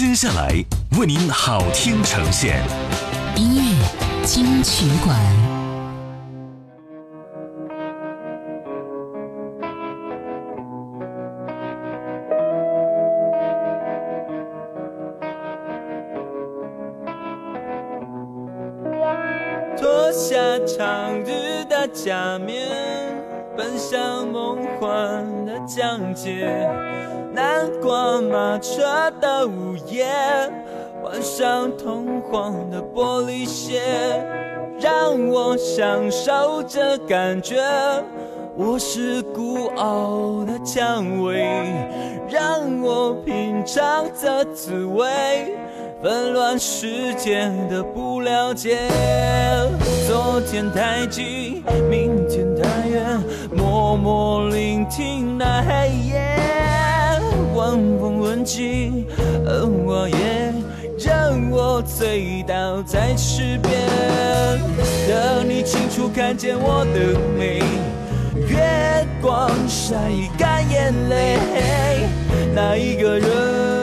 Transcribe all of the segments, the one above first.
接下来为您好听呈现，音乐金曲馆。脱下长日的假面，奔向梦幻的疆界。南瓜马车的午夜，换上通黄的玻璃鞋，让我享受这感觉。我是孤傲的蔷薇，让我品尝这滋味。纷乱世界的不了解，昨天太近，明天太远，默默聆听那黑夜，狂风吻尽，而我也让我醉倒在池边，等你清楚看见我的美，月光晒干眼泪，那一个人。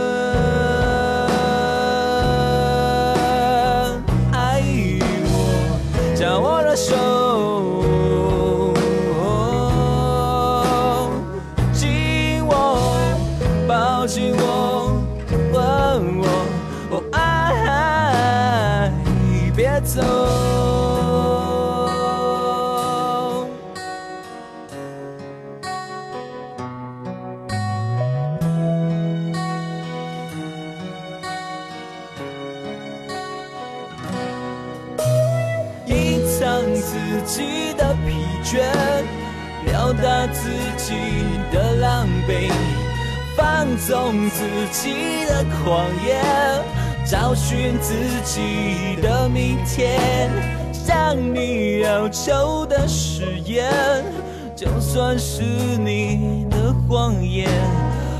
寻自己的明天。向你要求的誓言，就算是你的谎言。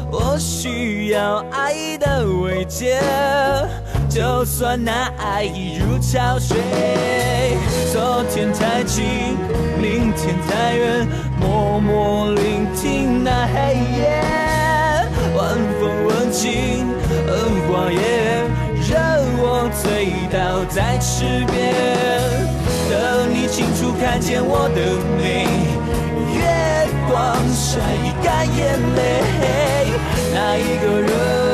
我需要爱的慰藉，就算那爱已如潮水。昨天太近，明天太远。默默聆听那黑夜，晚风吻尽荷花叶，醉倒在池边。等你清楚看见我的美，月光晒干眼泪，那一个人。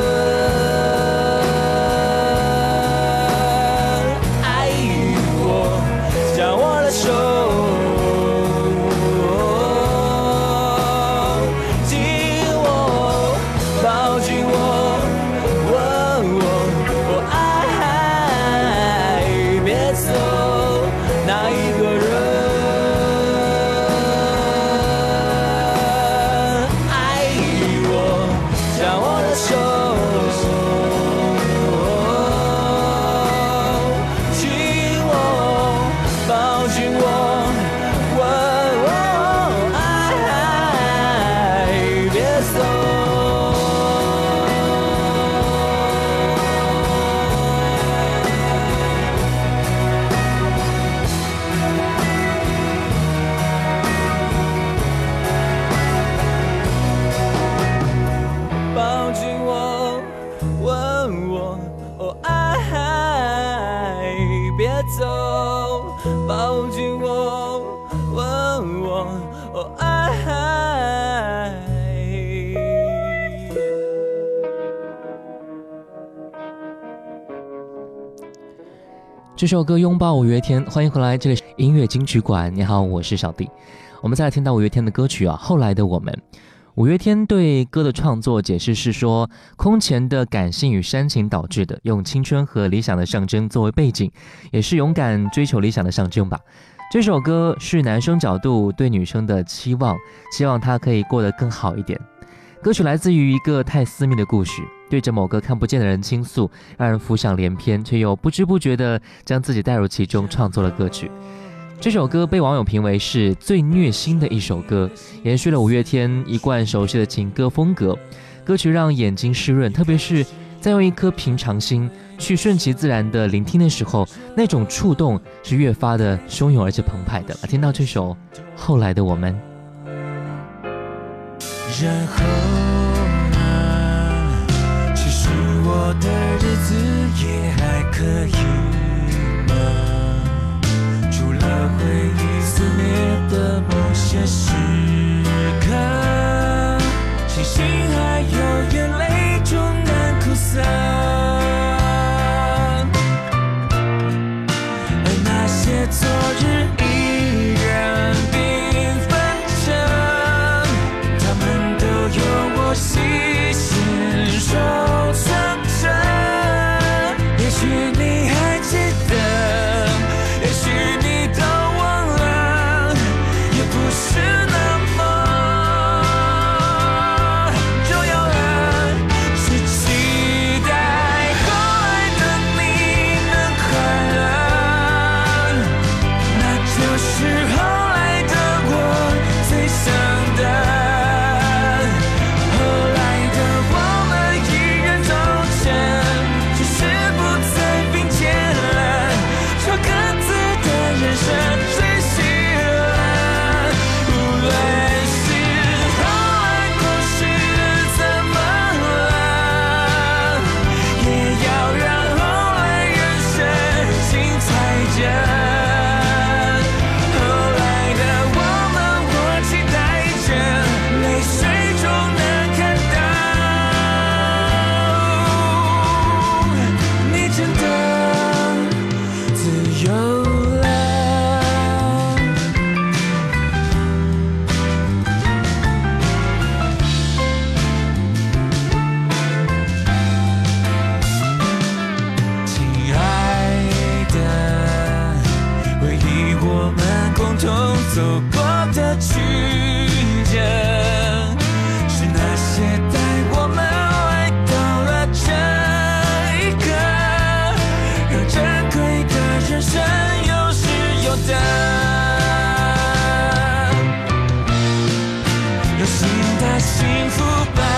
这首歌拥抱五月天，欢迎回来，这里是音乐金曲馆。你好，我是小弟。我们再来听到五月天的歌曲啊，后来的我们。五月天对歌的创作解释是说，空前的感性与煽情导致的，用青春和理想的象征作为背景，也是勇敢追求理想的象征吧。这首歌是男生角度对女生的期望，希望她可以过得更好一点。歌曲来自于一个太私密的故事。对着某个看不见的人倾诉，让人浮想联翩，却又不知不觉地将自己带入其中，创作了歌曲。这首歌被网友评为是最虐心的一首歌，延续了五月天一贯熟悉的情歌风格。歌曲让眼睛湿润，特别是在用一颗平常心去顺其自然地聆听的时候，那种触动是越发的汹涌而且澎湃的。听到这首《后来的我们》，然后。我的日子也还可以吗？除了回忆肆虐的某些时刻庆幸还有眼泪冲淡苦涩。而那些昨日新的幸福吧。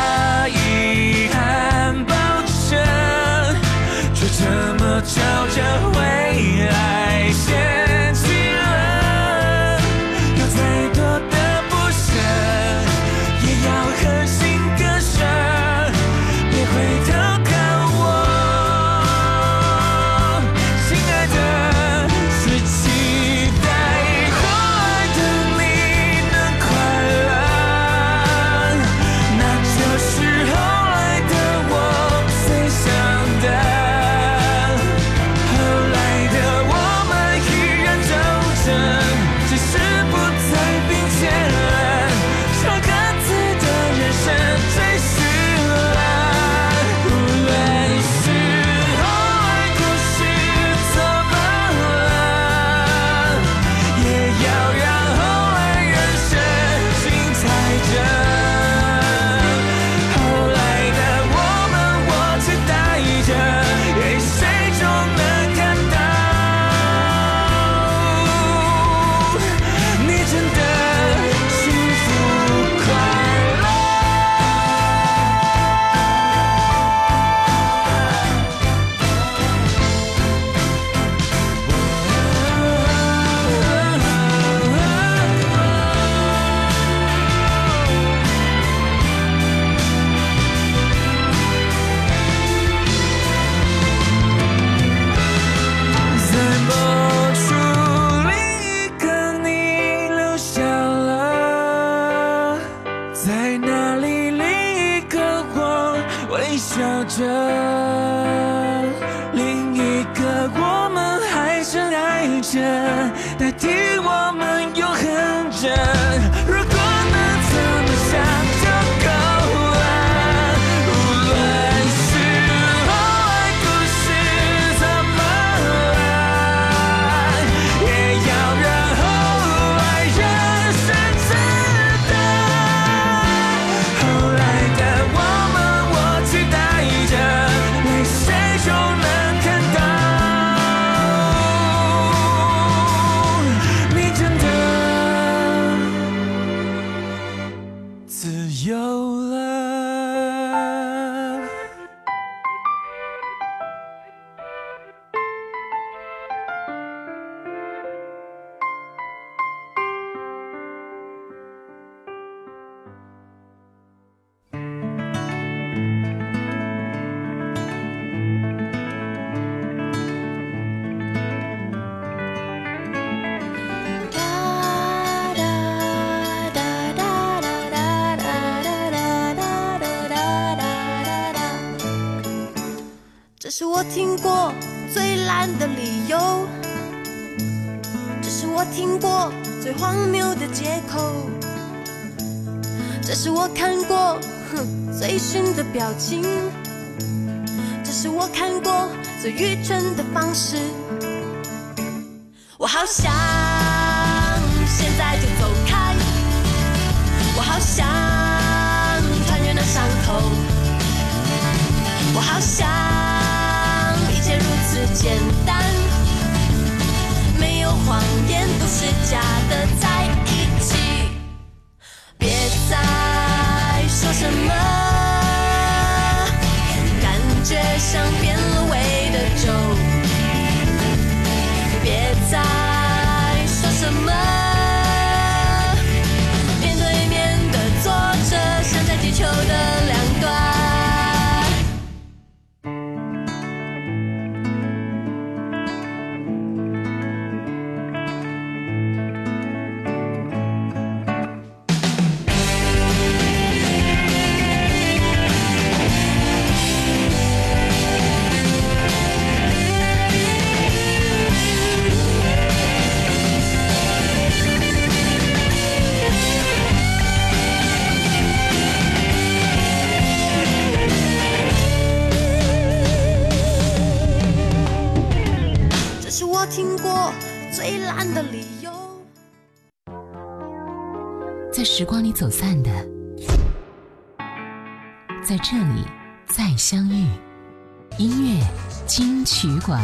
听过最烂的理由，这是我听过最荒谬的借口，这是我看过哼最逊的表情，这是我看过最愚蠢的方式。我好想现在就走开，我好想穿越那伤口，我好想简单，没有谎言不是假的，走散的，在这里再相遇。音乐金曲馆。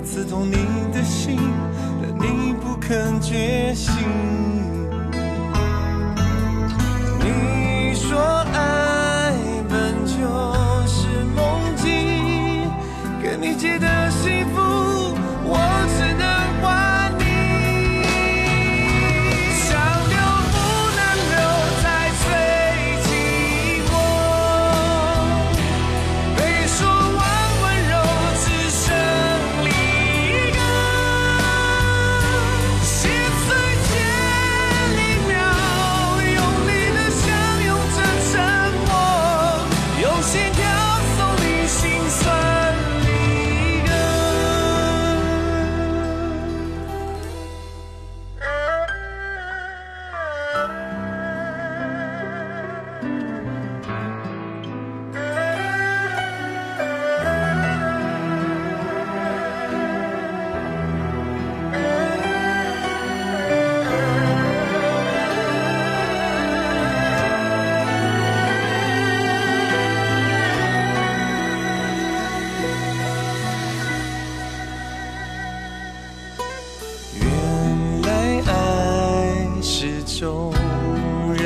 刺痛你的心，但你不肯觉醒。你说爱本就是梦境，跟你借的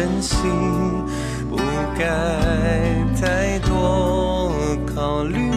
珍惜，不该太多考虑。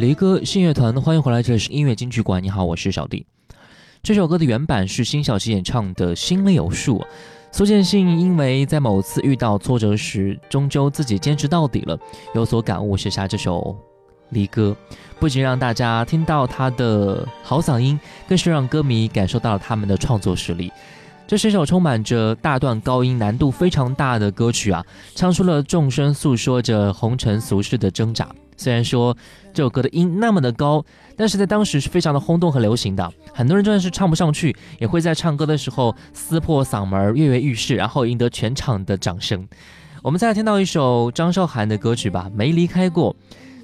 离歌信乐团，欢迎回来，这里是音乐金曲馆。你好，我是小弟。这首歌的原版是辛晓琪演唱的《心里有数》。苏建信因为在某次遇到挫折时，终究自己坚持到底了，有所感悟，写下这首离歌。不仅让大家听到他的好嗓音，更是让歌迷感受到了他们的创作实力。这是一首充满着大段高音、难度非常大的歌曲啊，唱出了众生诉说着红尘俗世的挣扎。虽然说这首歌的音那么的高，但是在当时是非常的轰动和流行的。很多人就算是唱不上去，也会在唱歌的时候撕破嗓门，跃跃欲试，然后赢得全场的掌声。我们再来听到一首张韶涵的歌曲吧，《没离开过》。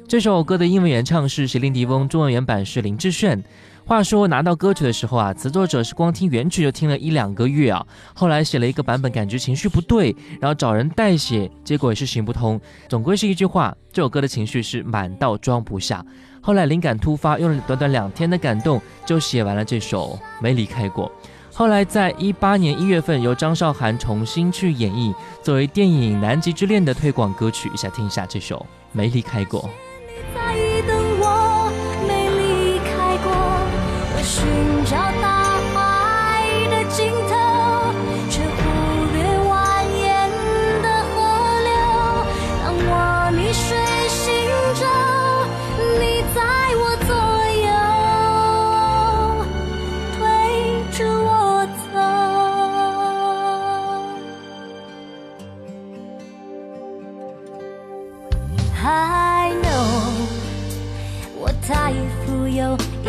这首歌的英文原唱是席琳迪翁，中文原版是林志炫。话说拿到歌曲的时候啊，词作者是光听原曲就听了一两个月啊，后来写了一个版本，感觉情绪不对，然后找人代写，结果也是行不通。总归是一句话，这首歌的情绪是满到装不下。后来灵感突发，用了短短两天的感动就写完了这首《没离开过》。后来在一八年一月份，由张韶涵重新去演绎，作为电影《南极之恋》的推广歌曲，一下听一下这首《没离开过》。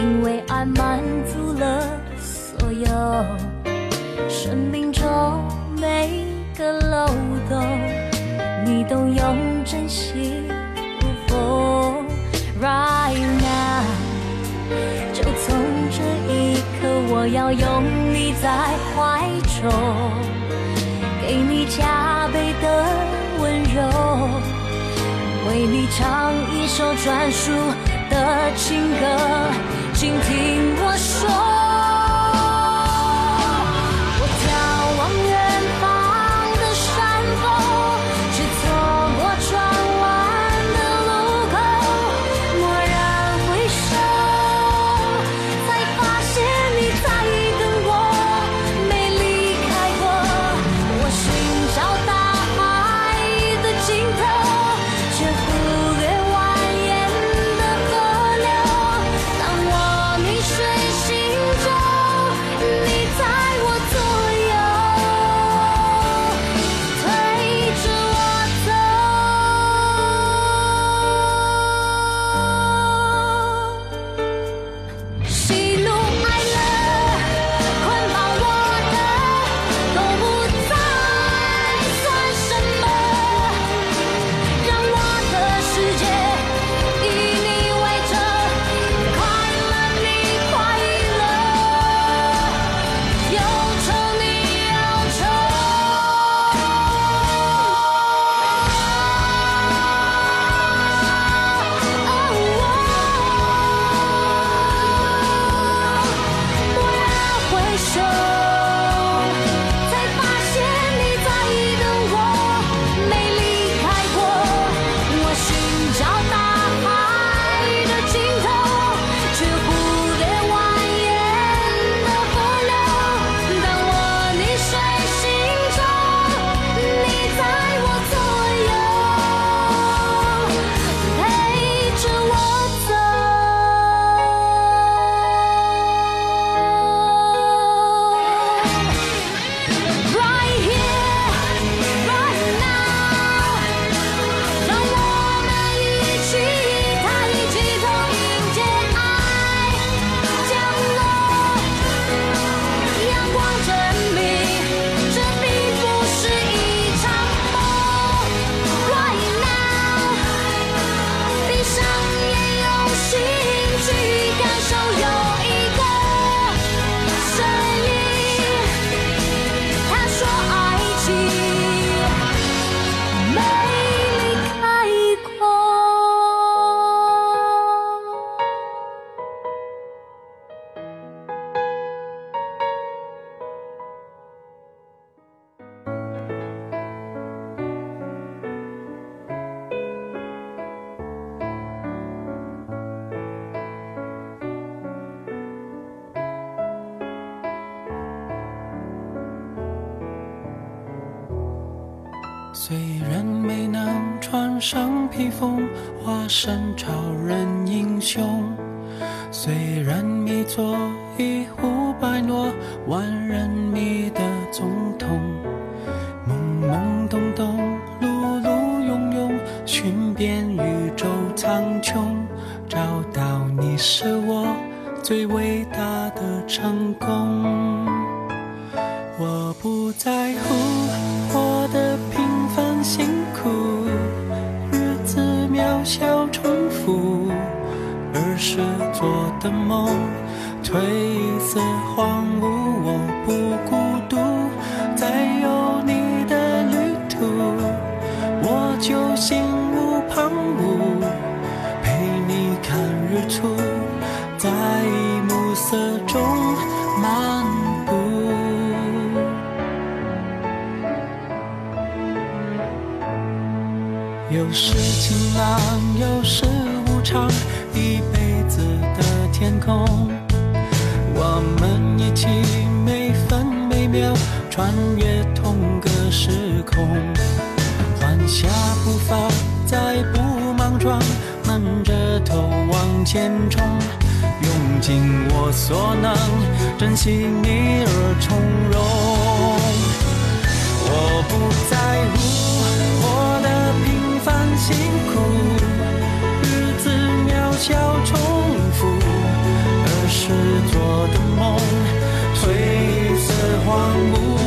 因为爱满足了所有生命中每个漏洞，你都用真心不否？Right now，就从这一刻，我要拥你在怀中，给你加倍的温柔，为你唱一首专属。的情歌，请听我说。超人英雄，虽然你做一呼百诺，万人迷的总统，懵懵懂懂，碌碌庸庸，寻遍宇宙苍穹，找到你是我最伟大的成功。我不在乎我的平凡辛苦，日子渺小的梦褪色荒芜，我不孤独，在有你的旅途，我就心无旁骛，陪你看日出，在暮色中漫步。有时晴朗，有时无常，一辈子天空。我们一起每分每秒穿越同个时空，缓下步伐，再不莽撞，闷着头往前冲，用尽我所能，珍惜你而从容。我不在乎我的平凡辛苦，不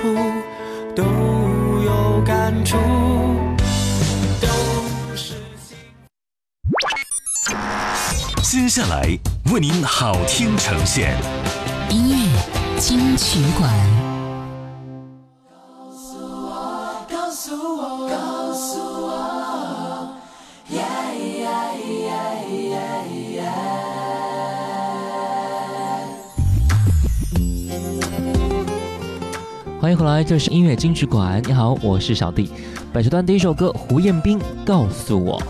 日出都有感触，都是接下来为您好听呈现。音乐金曲馆。欢迎回来，这是音乐金曲馆。你好，我是小弟。本时段第一首歌，胡彦斌《告诉》。我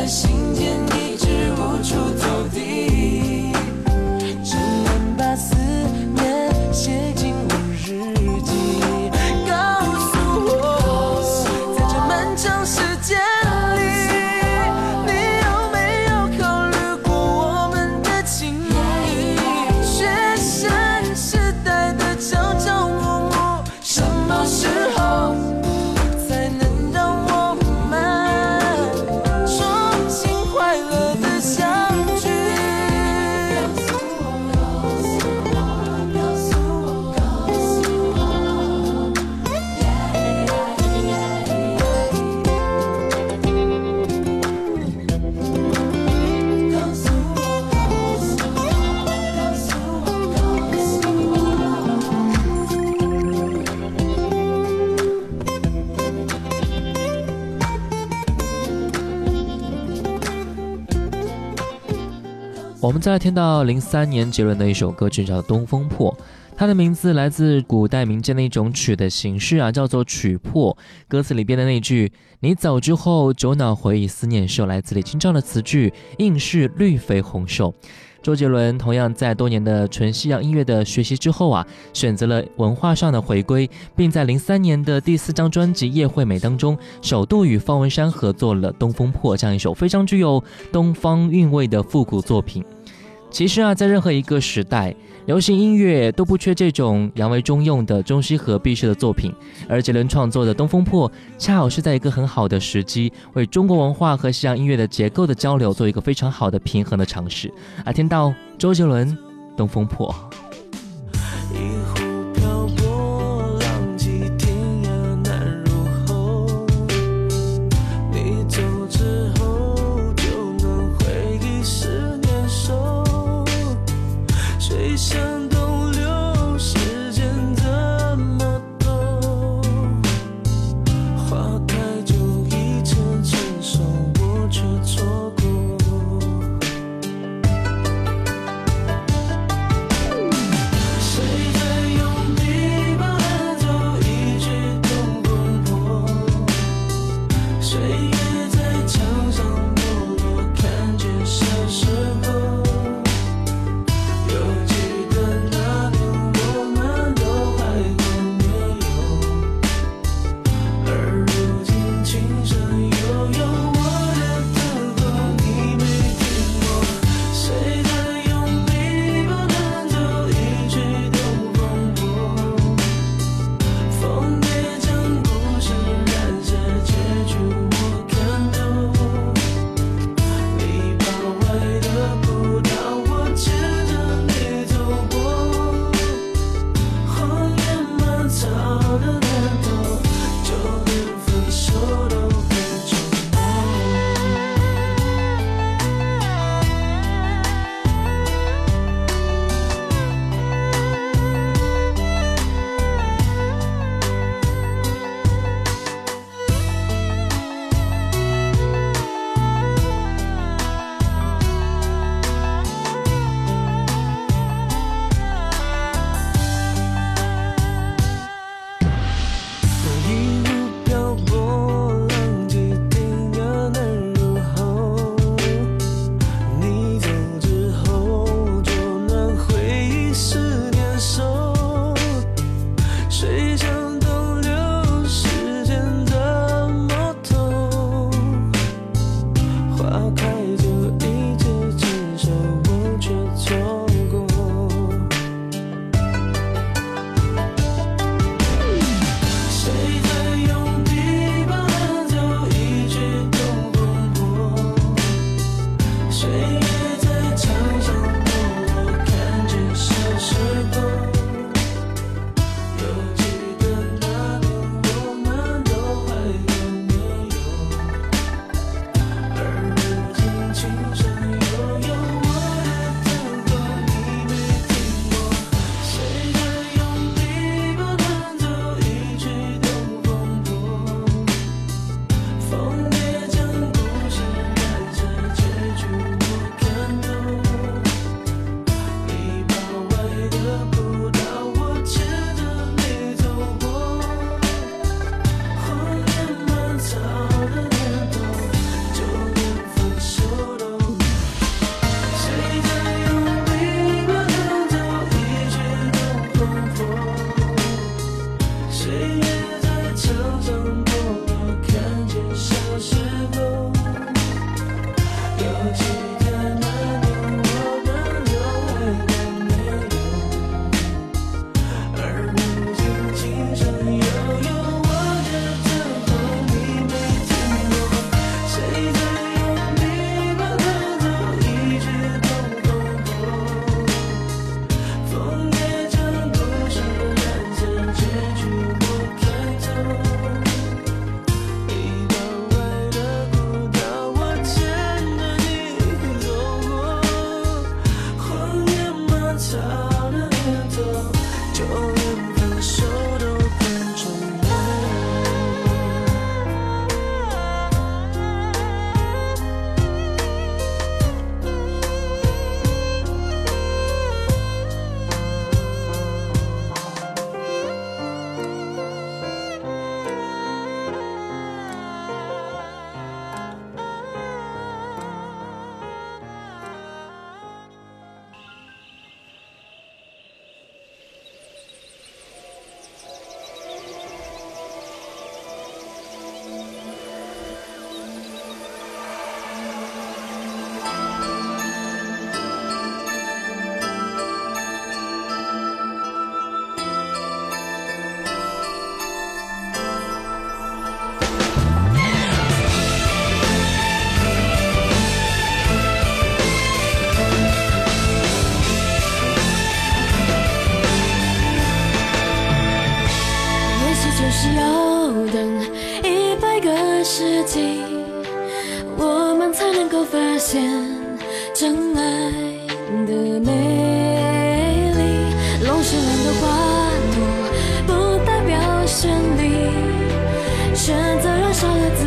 的心。再来听到零三年杰伦的一首歌曲，叫《东风破》。它的名字来自古代民间的一种曲的形式啊，叫做曲破。歌词里边的那句“你走之后，酒脑回忆思念瘦”，来自李清照的词句，应是绿肥红瘦。周杰伦同样在多年的纯西洋音乐的学习之后啊，选择了文化上的回归，并在零三年的第四张专辑《叶惠美》当中，首度与方文山合作了《东风破》这样一首非常具有东方韵味的复古作品。其实啊，在任何一个时代，流行音乐都不缺这种洋为中用的中西合璧式的作品，而杰伦创作的《东风破》恰好是在一个很好的时机，为中国文化和西洋音乐的结构的交流做一个非常好的平衡的尝试。啊，听到周杰伦《东风破》。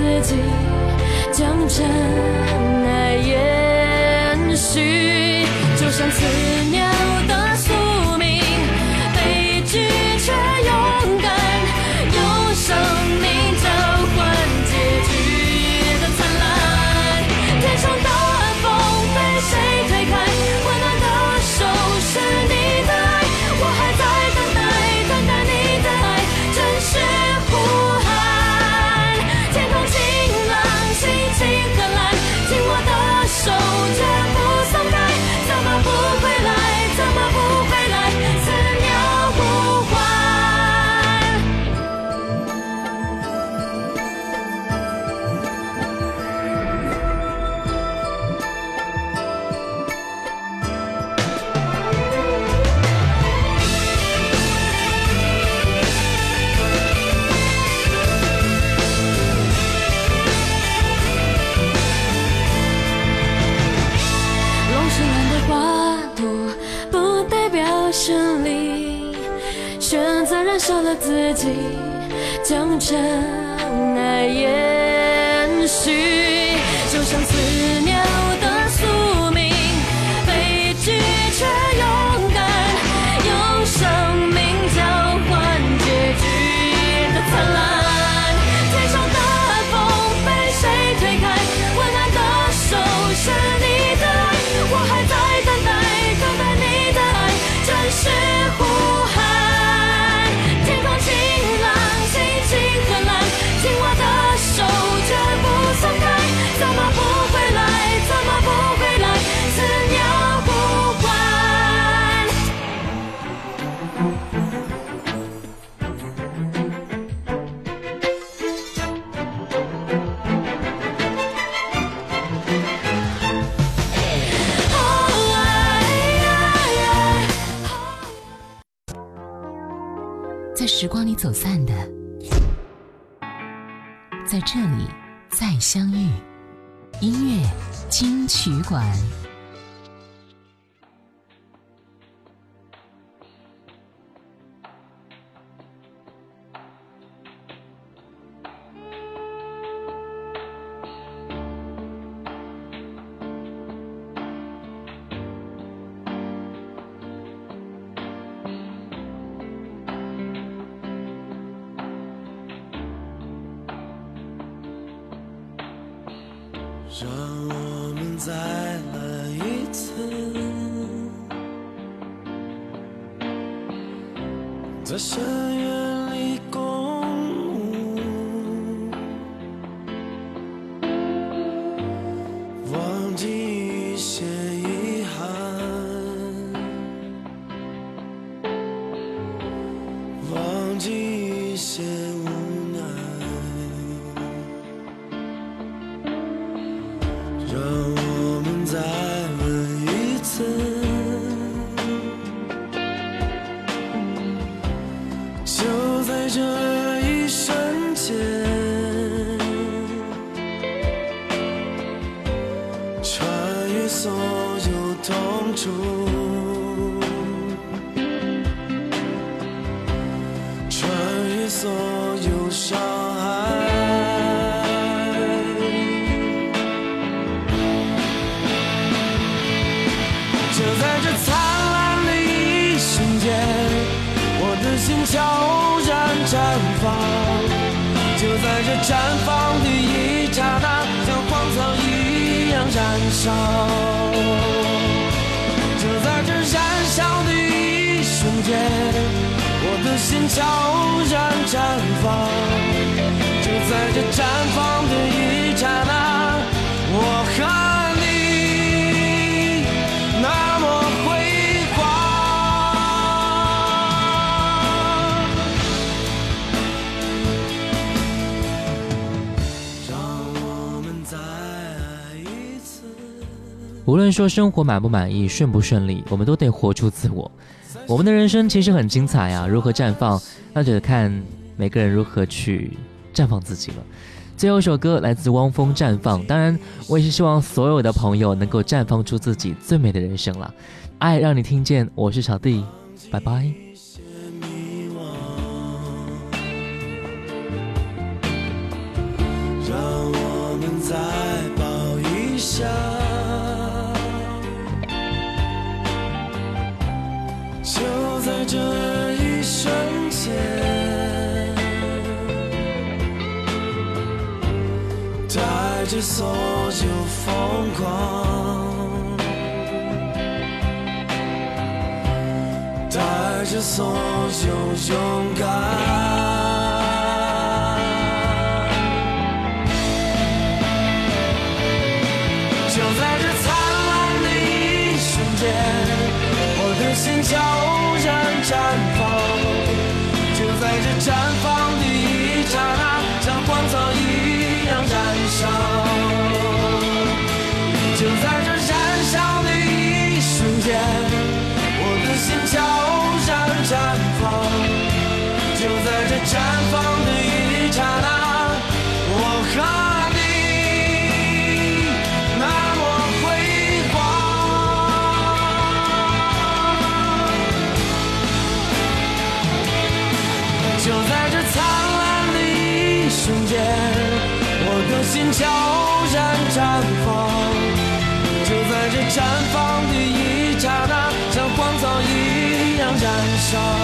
自己将真爱延续就像思念下在深夜无论说生活满不满意顺不顺利我们都得活出自我。我们的人生其实很精彩啊如何绽放那就得看每个人如何去绽放自己了。最后一首歌来自汪峰绽放当然我也是希望所有的朋友能够绽放出自己最美的人生了。爱让你听见我是小弟拜拜。所有疯狂带着所有勇敢。就在这灿烂的一瞬间我的心悄然绽放。就在这绽 saw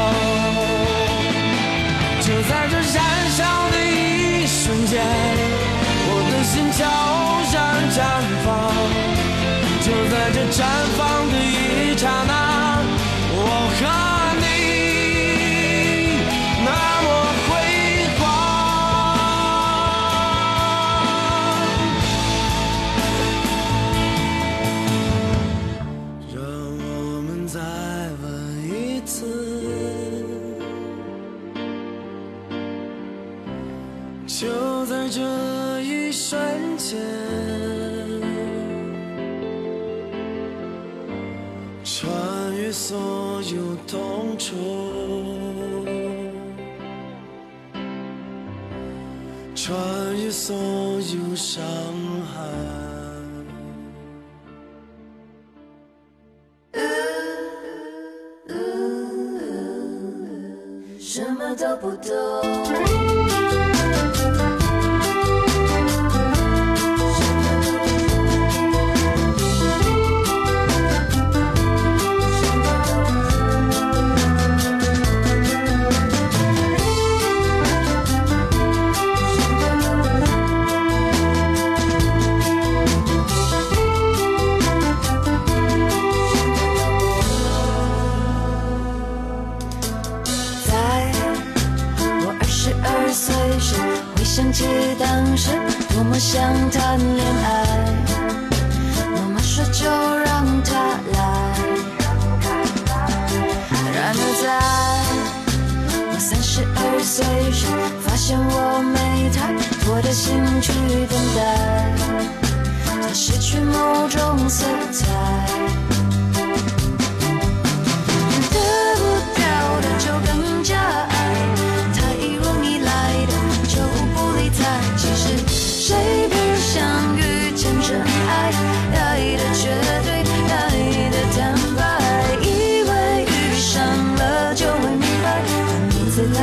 穿越所有伤害什么都不懂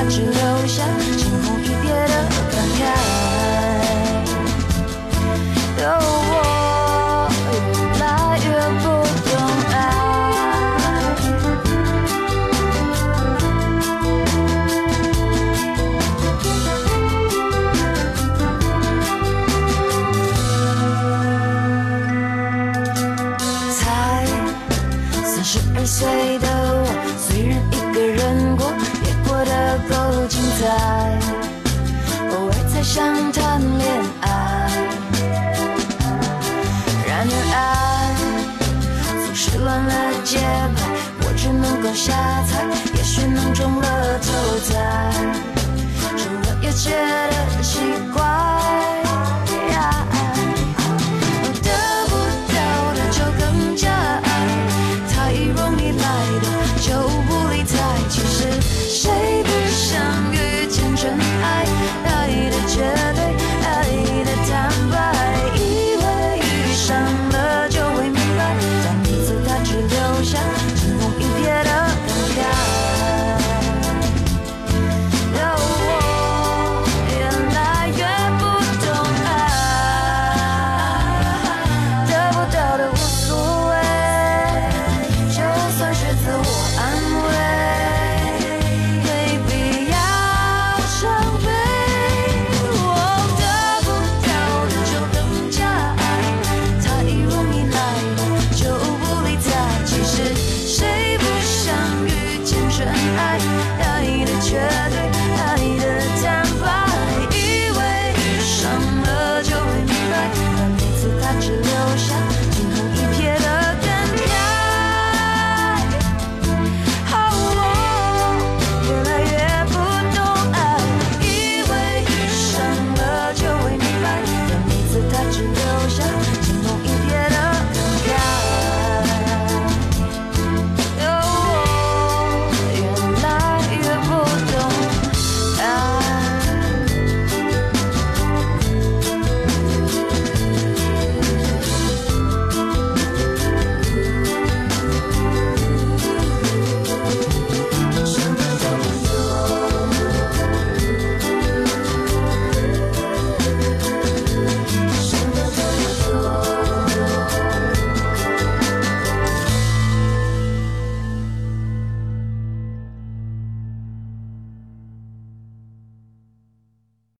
you.